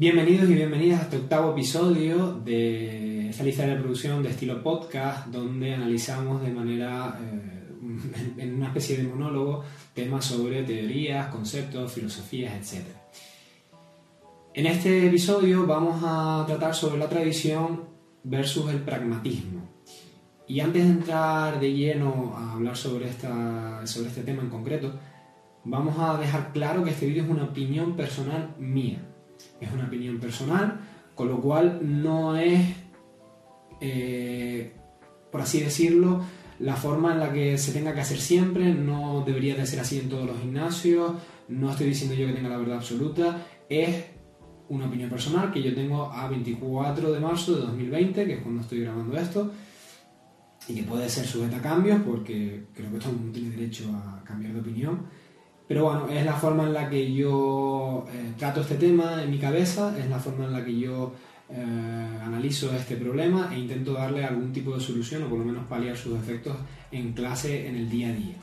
Bienvenidos y bienvenidas a este octavo episodio de esta lista de reproducción de estilo podcast, donde analizamos de manera, eh, en una especie de monólogo, temas sobre teorías, conceptos, filosofías, etc. En este episodio vamos a tratar sobre la tradición versus el pragmatismo. Y antes de entrar de lleno a hablar sobre, esta, sobre este tema en concreto, vamos a dejar claro que este vídeo es una opinión personal mía es una opinión personal, con lo cual no es, eh, por así decirlo, la forma en la que se tenga que hacer siempre, no debería de ser así en todos los gimnasios, no estoy diciendo yo que tenga la verdad absoluta, es una opinión personal que yo tengo a 24 de marzo de 2020, que es cuando estoy grabando esto, y que puede ser sujeta a cambios, porque creo que todo el mundo tiene derecho a cambiar de opinión. Pero bueno, es la forma en la que yo eh, trato este tema en mi cabeza, es la forma en la que yo eh, analizo este problema e intento darle algún tipo de solución o por lo menos paliar sus efectos en clase en el día a día.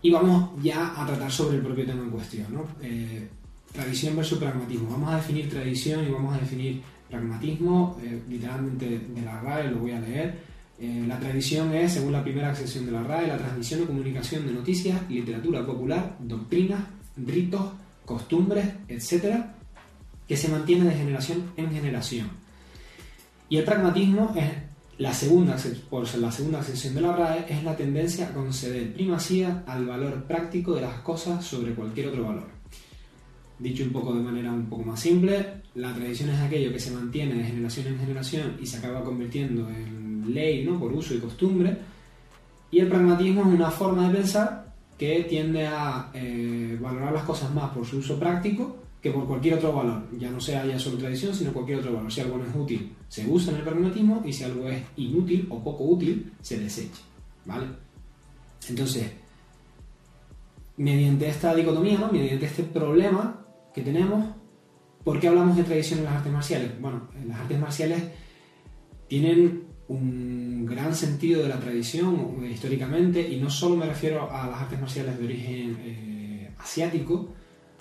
Y vamos ya a tratar sobre el propio tema en cuestión, ¿no? Eh, tradición versus pragmatismo. Vamos a definir tradición y vamos a definir pragmatismo, literalmente de la RAE, lo voy a leer. Eh, la tradición es, según la primera sección de la RAE, la transmisión o comunicación de noticias, literatura popular, doctrinas, ritos, costumbres, etc., que se mantiene de generación en generación. Y el pragmatismo es la segunda, por la segunda de la RAE, es la tendencia a conceder primacía al valor práctico de las cosas sobre cualquier otro valor. Dicho un poco de manera un poco más simple, la tradición es aquello que se mantiene de generación en generación y se acaba convirtiendo en ley, ¿no? por uso y costumbre. Y el pragmatismo es una forma de pensar que tiende a eh, valorar las cosas más por su uso práctico que por cualquier otro valor. Ya no sea ya solo tradición, sino cualquier otro valor. Si algo no es útil, se usa en el pragmatismo y si algo es inútil o poco útil, se desecha. ¿Vale? Entonces, mediante esta dicotomía, ¿no? mediante este problema que tenemos, ¿por qué hablamos de tradición en las artes marciales? Bueno, en las artes marciales tienen un gran sentido de la tradición eh, históricamente, y no solo me refiero a las artes marciales de origen eh, asiático,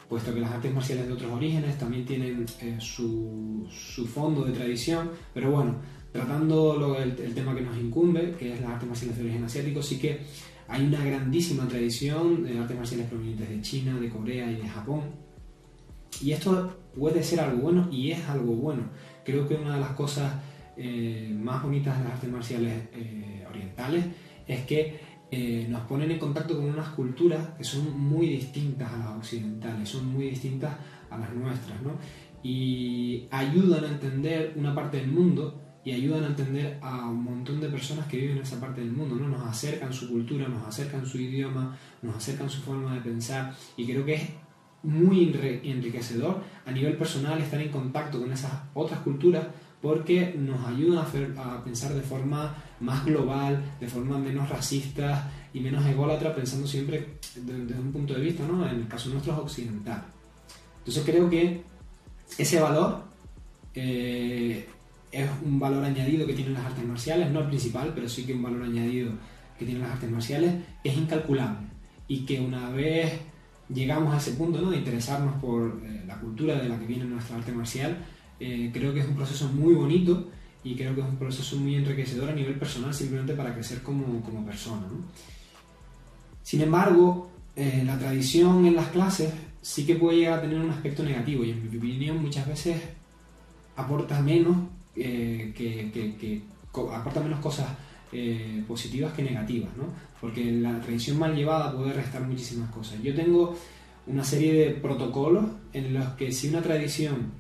puesto que las artes marciales de otros orígenes también tienen eh, su, su, fondo de tradición, pero bueno, tratando el, el, tema que nos incumbe, que es las artes marciales de origen asiático, sí que hay una grandísima tradición de artes marciales provenientes de China, de Corea y de Japón, y esto puede ser algo bueno y es algo bueno. Creo que una de las cosas eh, más bonitas de las artes marciales eh, orientales es que eh, nos ponen en contacto con unas culturas que son muy distintas a las occidentales, son muy distintas a las nuestras, ¿no? Y ayudan a entender una parte del mundo y ayudan a entender a un montón de personas que viven en esa parte del mundo, ¿no? Nos acercan su cultura, nos acercan su idioma, nos acercan su forma de pensar y creo que es muy enriquecedor a nivel personal estar en contacto con esas otras culturas porque nos ayuda a, pensar de forma más global, de forma menos racista y menos ególatra, pensando siempre desde, un punto de vista, ¿no? en el caso nuestro es occidental. Entonces creo que ese valor eh, es un valor añadido que tienen las artes marciales, no el principal, pero sí que un valor añadido que tienen las artes marciales, es incalculable. Y que una vez llegamos a ese punto ¿no? de interesarnos por eh, la cultura de la que viene nuestra arte marcial, eh, creo que es un proceso muy bonito y creo que es un proceso muy enriquecedor a nivel personal simplemente para crecer como, como persona. Sin embargo, eh, la tradición en las clases sí que puede llegar a tener un aspecto negativo y en mi opinión muchas veces aporta menos, eh, que, que, aporta menos cosas positivas que negativas, ¿no? porque la tradición mal llevada puede restar muchísimas cosas. Yo tengo una serie de protocolos en los que si una tradición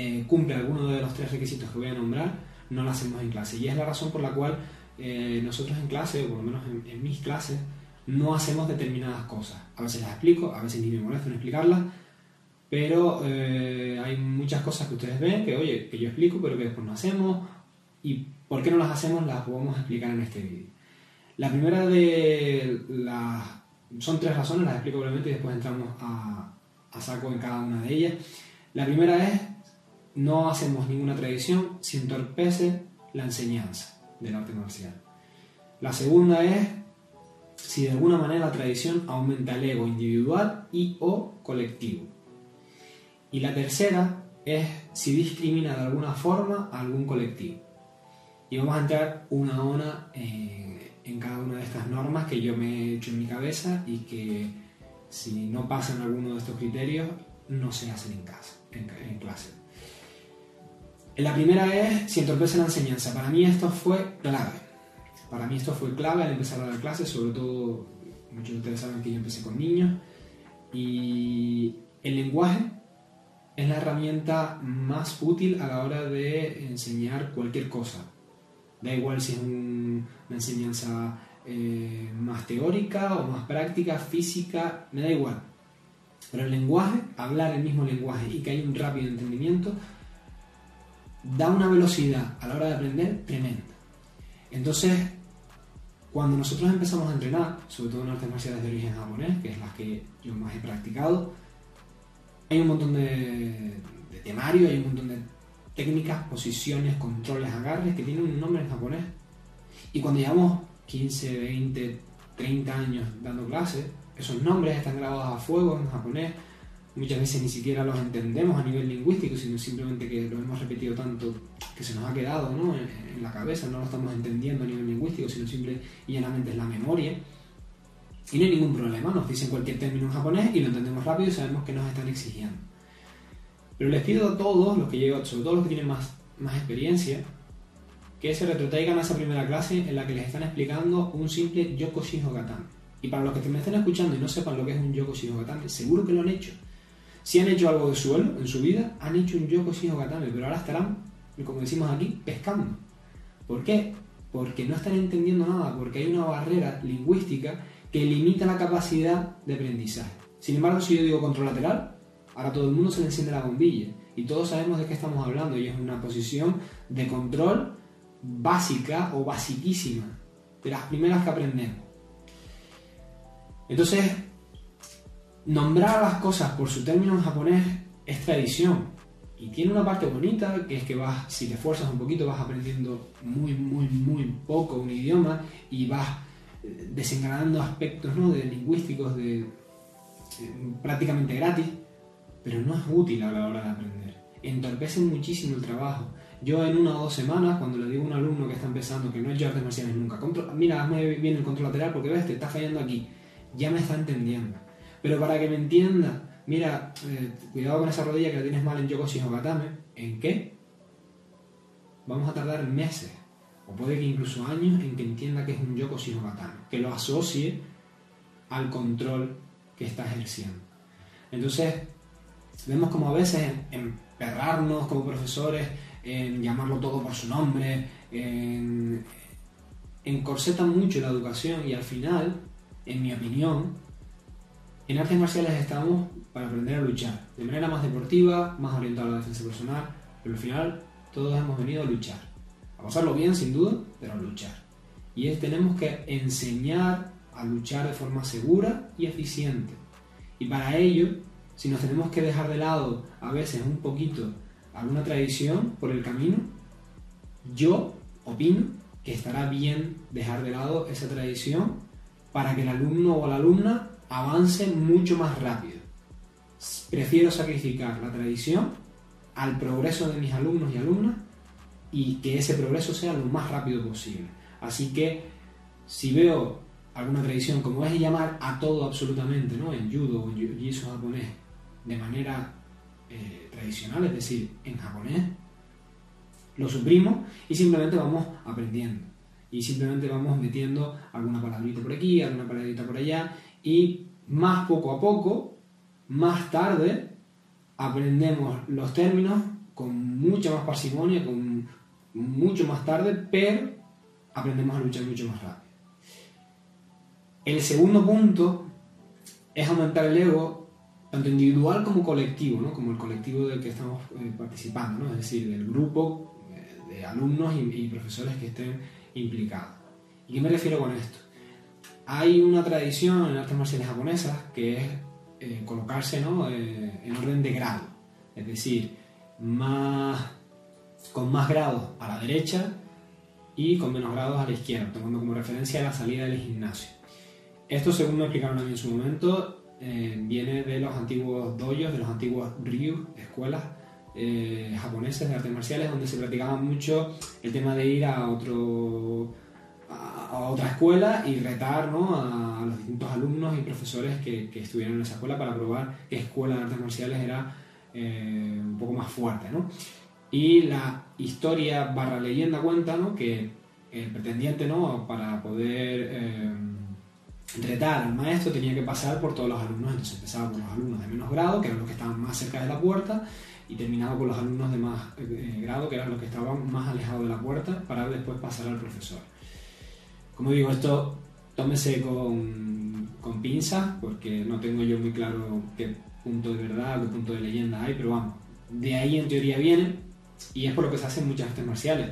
eh, cumple alguno de los tres requisitos que voy a nombrar, no lo hacemos en clase. Y es la razón por la cual eh, nosotros en clase, o por lo menos en, mis clases, no hacemos determinadas cosas. A veces las explico, a veces ni me molesto en explicarlas, pero eh, hay muchas cosas que ustedes ven que, oye, que yo explico, pero que después no hacemos. ¿Y por qué no las hacemos? Las podemos explicar en este vídeo. La primera de las... Son tres razones, las explico brevemente y después entramos a, a saco en cada una de ellas. La primera es no hacemos ninguna tradición si entorpece la enseñanza del arte marcial. La segunda es si de alguna manera la tradición aumenta el ego individual y o colectivo. Y la tercera es si discrimina de alguna forma a algún colectivo. Y vamos a entrar una a una en, cada una de estas normas que yo me he hecho en mi cabeza y que si no pasan alguno de estos criterios no se hacen en casa, en, clase. La primera es si entorpece la enseñanza. Para mí esto fue clave. Para mí esto fue clave al empezar a dar clases, sobre todo muchos de ustedes saben que yo empecé con niños. Y el lenguaje es la herramienta más útil a la hora de enseñar cualquier cosa. Da igual si es una enseñanza eh, más teórica o más práctica, física, me da igual. Pero el lenguaje, hablar el mismo lenguaje y que hay un rápido entendimiento, da una velocidad a la hora de aprender tremenda. Entonces, cuando nosotros empezamos a entrenar, sobre todo en artes marciales de origen japonés, que es las que yo más he practicado, hay un montón de, temario, hay un montón de técnicas, posiciones, controles, agarres que tienen un nombre en japonés. Y cuando llevamos 15, 20, 30 años dando clases, esos nombres están grabados a fuego en japonés. Muchas veces ni siquiera los entendemos a nivel lingüístico, sino simplemente que lo hemos repetido tanto que se nos ha quedado en, la cabeza, no lo estamos entendiendo a nivel lingüístico, sino simple y llanamente es la memoria. Y no hay ningún problema, nos dicen cualquier término en japonés y lo entendemos rápido y sabemos que nos están exigiendo. Pero les pido a todos los que llegan, sobre todo los que tienen más, más experiencia, que se retrotraigan a esa primera clase en la que les están explicando un simple Yoko Shinjo Gatame. Y para los que me estén escuchando y no sepan lo que es un Yoko Shinjo Gatame, seguro que lo han hecho. Si han hecho algo de suelo en su vida, han hecho un Yoko Shinjo Gatame, pero ahora estarán, como decimos aquí, pescando. ¿Por qué? Porque no están entendiendo nada, porque hay una barrera lingüística que limita la capacidad de aprendizaje. Sin embargo, si yo digo control lateral, ahora todo el mundo se le enciende la bombilla y todos sabemos de qué estamos hablando y es una posición de control básica o basiquísima, de las primeras que aprendemos. Entonces, nombrar las cosas por su término en japonés es tradición y tiene una parte bonita que es que vas, si te esfuerzas un poquito, vas aprendiendo muy, muy, muy poco un idioma y vas desenganando aspectos ¿no? de lingüísticos de, prácticamente gratis, pero no es útil a la hora de aprender. Entorpecen muchísimo el trabajo. Yo en una o dos semanas, cuando le digo a un alumno que está empezando, que no es hecho artes marciales nunca, mira, hazme bien el control lateral porque ves, te está fallando aquí, ya me está entendiendo. Pero para que me entienda, mira, eh, cuidado con esa rodilla que la tienes mal en Yoko Gatame, ¿en qué? Vamos a tardar meses o puede que incluso años en que entienda que es un Yoko Shinogatame, que lo asocie al control que está ejerciendo. Entonces, vemos como a veces emperrarnos como profesores, en llamarlo todo por su nombre, en, encorsetan mucho la educación y al final, en mi opinión, en artes marciales estamos para aprender a luchar, de manera más deportiva, más orientada a la defensa personal, pero al final todos hemos venido a luchar a pasarlo bien sin duda, pero a luchar. Y es, tenemos que enseñar a luchar de forma segura y eficiente. Y para ello, si nos tenemos que dejar de lado a veces un poquito alguna tradición por el camino, yo opino que estará bien dejar de lado esa tradición para que el alumno o la alumna avance mucho más rápido. Prefiero sacrificar la tradición al progreso de mis alumnos y alumnas y que ese progreso sea lo más rápido posible. Así que si veo alguna tradición, como es llamar a todo absolutamente, ¿no? en judo o en jiu japonés, de manera eh, tradicional, es decir, en japonés, lo suprimo y simplemente vamos aprendiendo. Y simplemente vamos metiendo alguna palabrita por aquí, alguna palabrita por allá, y más poco a poco, más tarde, aprendemos los términos con mucha más parsimonia, con mucho más tarde, pero aprendemos a luchar mucho más rápido. El segundo punto es aumentar el ego, tanto individual como colectivo, ¿no? como el colectivo del que estamos eh, participando, ¿no? es decir, del grupo eh, de alumnos y, profesores que estén implicados. ¿Y qué me refiero con esto? Hay una tradición en artes marciales japonesas que es eh, colocarse en orden de grado, es decir, con más grados a la derecha y con menos grados a la izquierda, tomando como referencia la salida del gimnasio. Esto, según me explicaron a en su momento, eh, viene de los antiguos dojos, de los antiguos ryu, escuelas eh, japoneses de artes marciales, donde se practicaba mucho el tema de ir a otro a, otra escuela y retar ¿no? a, los distintos alumnos y profesores que, que, en esa escuela para probar qué escuela de artes marciales era eh, un poco más fuerte. ¿no? Y la historia barra leyenda cuenta ¿no? que el pretendiente ¿no? para poder eh, retar al maestro tenía que pasar por todos los alumnos, entonces empezaba por los alumnos de menos grado, que eran los que estaban más cerca de la puerta, y terminaba con los alumnos de más eh, grado, que eran los que estaban más alejados de la puerta, para después pasar al profesor. Como digo, esto tómese con, con pinzas, porque no tengo yo muy claro qué punto de verdad, qué punto de leyenda hay, pero vamos, de ahí en teoría viene, y es por lo que se hacen muchas artes marciales,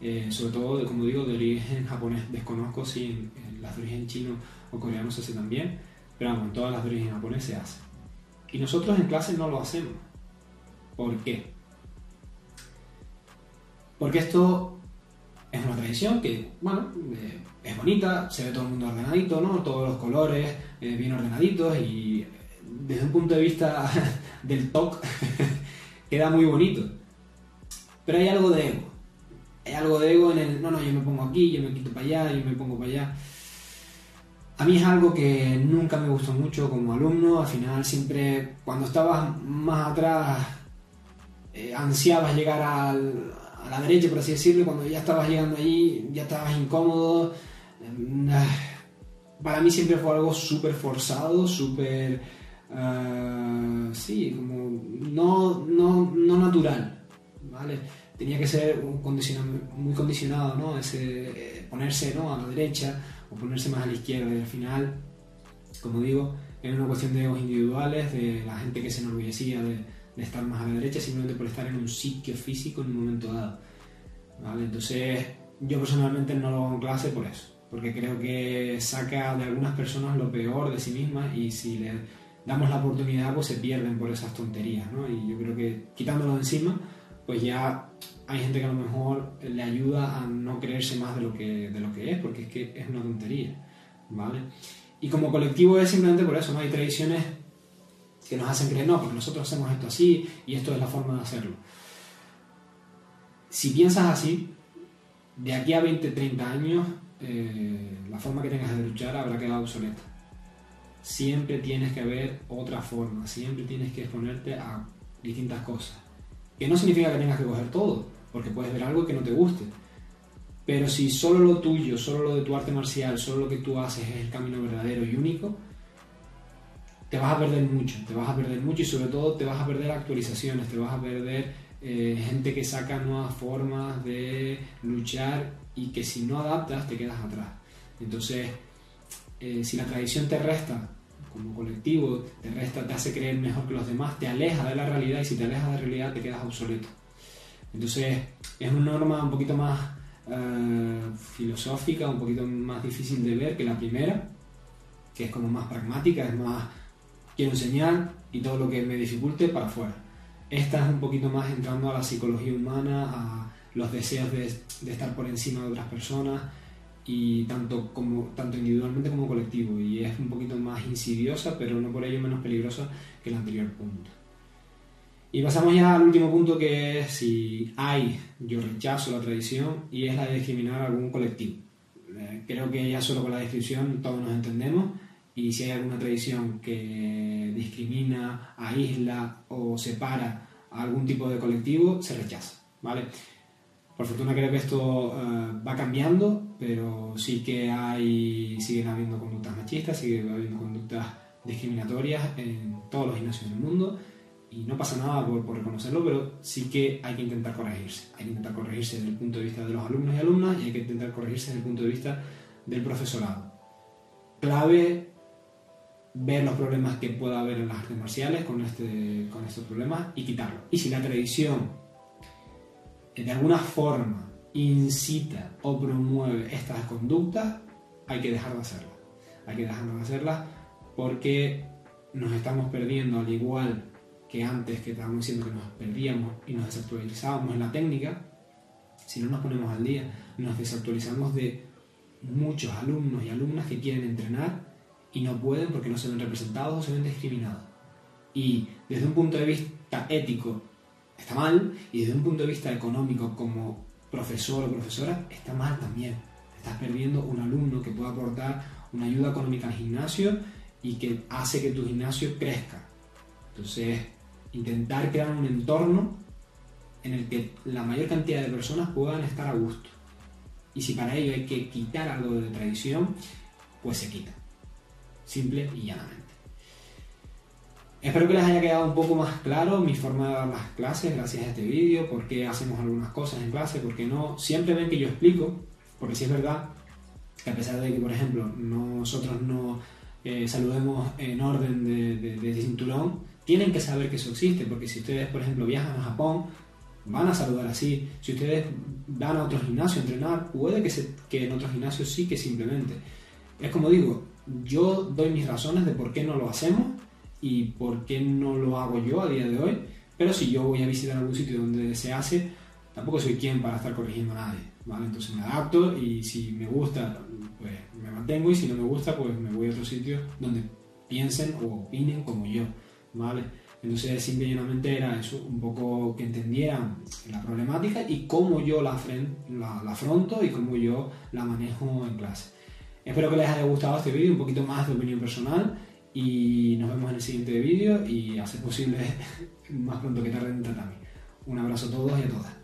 eh, sobre todo, como digo, de origen japonés. Desconozco si en, las de origen chino o coreano se hace también, pero vamos, en todas las de origen japonés se hace. Y nosotros en clase no lo hacemos. ¿Por qué? Porque esto que, bueno, eh, es bonita, se ve todo el mundo ordenadito, ¿no? Todos los colores eh, bien ordenaditos y desde un punto de vista del TOC queda muy bonito. Pero hay algo de ego. Hay algo de ego en el, no, no, yo me pongo aquí, yo me quito para allá, yo me pongo para allá. A mí es algo que nunca me gustó mucho como alumno, al final siempre, cuando estabas más atrás, eh, ansiabas llegar al, a la derecha, por así decirlo, cuando ya estabas llegando allí, ya estabas incómodo. Mm, ah, para mí siempre fue algo súper forzado, súper... Uh, sí, como no, no, no natural, ¿vale? Tenía que ser un muy condicionado, ¿no? Ese, eh, ponerse ¿no? a la derecha o ponerse más a la izquierda y al final, como digo, es una cuestión de egos individuales, de la gente que se enorgullecía de, de estar más a la derecha simplemente por estar en un sitio físico en un momento dado. ¿vale? Entonces, yo personalmente no lo hago en clase por eso, porque creo que saca de algunas personas lo peor de sí mismas y si le damos la oportunidad, pues se pierden por esas tonterías, ¿no? Y yo creo que quitándolo de encima, pues ya hay gente que a lo mejor le ayuda a no creerse más de lo que, de lo que es, porque es que es una tontería, ¿vale? Y como colectivo es simplemente por eso, ¿no? Hay tradiciones que nos hacen creer, no, porque nosotros hacemos esto así y esto es la forma de hacerlo. Si piensas así, de aquí a 20, 30 años, eh, la forma que tengas de luchar habrá quedado obsoleta. Siempre tienes que ver otra forma, siempre tienes que exponerte a distintas cosas. Que no significa que tengas que coger todo, porque puedes ver algo que no te guste. Pero si solo lo tuyo, solo lo de tu arte marcial, solo lo que tú haces es el camino verdadero y único, te vas a perder mucho, te vas a perder mucho y sobre todo te vas a perder actualizaciones, te vas a perder eh, gente que saca nuevas formas de luchar y que si no adaptas te quedas atrás. Entonces, eh, si la tradición te resta como colectivo, te resta, te hace creer mejor que los demás, te aleja de la realidad y si te alejas de la realidad te quedas obsoleto. Entonces, es una norma un poquito más eh, filosófica, un poquito más difícil de ver que la primera, que es como más pragmática, es más quiero enseñar y todo lo que me dificulte para afuera. Esta es un poquito más entrando a la psicología humana, a los deseos de, estar por encima de otras personas y tanto, como, tanto individualmente como colectivo y es un poquito más insidiosa pero no por ello menos peligrosa que el anterior punto. Y pasamos ya al último punto que es si hay, yo rechazo la tradición y es la de discriminar a algún colectivo. Eh, creo que ya solo con la descripción todos nos entendemos y si hay alguna tradición que discrimina, aísla o separa a algún tipo de colectivo, se rechaza, ¿vale? Por fortuna creo que esto eh, va cambiando, pero sí que hay, siguen habiendo conductas machistas, siguen habiendo conductas discriminatorias en todos los gimnasios del mundo y no pasa nada por, por, reconocerlo, pero sí que hay que intentar corregirse. Hay que intentar corregirse desde el punto de vista de los alumnos y alumnas y hay que intentar corregirse desde el punto de vista del profesorado. Clave ver los problemas que pueda haber en las artes marciales con, este, con estos problemas y quitarlos. Y si la tradición de alguna forma incita o promueve estas conductas, hay que dejar de hacerlas. Hay que dejar de hacerlas porque nos estamos perdiendo, al igual que antes que estábamos diciendo que nos perdíamos y nos desactualizábamos en la técnica, si no nos ponemos al día, nos desactualizamos de muchos alumnos y alumnas que quieren entrenar y no pueden porque no se ven representados o se ven discriminados. Y desde un punto de vista ético está mal y desde un punto de vista económico como profesor o profesora está mal también. Estás perdiendo un alumno que pueda aportar una ayuda económica al gimnasio y que hace que tu gimnasio crezca. Entonces, intentar crear un entorno en el que la mayor cantidad de personas puedan estar a gusto. Y si para ello hay que quitar algo de tradición, pues se quita. Simple y llanamente. Espero que les haya quedado un poco más claro mi forma de dar las clases gracias a este vídeo, por qué hacemos algunas cosas en clase, por qué no. Siempre ven que yo explico, porque si es verdad que a pesar de que, por ejemplo, nosotros no eh, saludemos en orden de, de cinturón, tienen que saber que eso existe, porque si ustedes, por ejemplo, viajan a Japón, van a saludar así. Si ustedes van a otro gimnasio a entrenar, puede que, se, que en otro gimnasio sí que simplemente. Es como digo, yo doy mis razones de por qué no lo hacemos y por qué no lo hago yo a día de hoy, pero si yo voy a visitar algún sitio donde se hace, tampoco soy quien para estar corrigiendo a nadie, ¿vale? Entonces me adapto y si me gusta, pues me mantengo y si no me gusta, pues me voy a otro sitio donde piensen o opinen como yo, ¿vale? Entonces, simplemente era eso, un poco que entendieran la problemática y cómo yo la, la, afronto y cómo yo la manejo en clase. Espero que les haya gustado este vídeo, un poquito más de opinión personal y nos vemos en el siguiente vídeo y a ser posible más pronto que tarde en tratarme. Un abrazo a todos y a todas.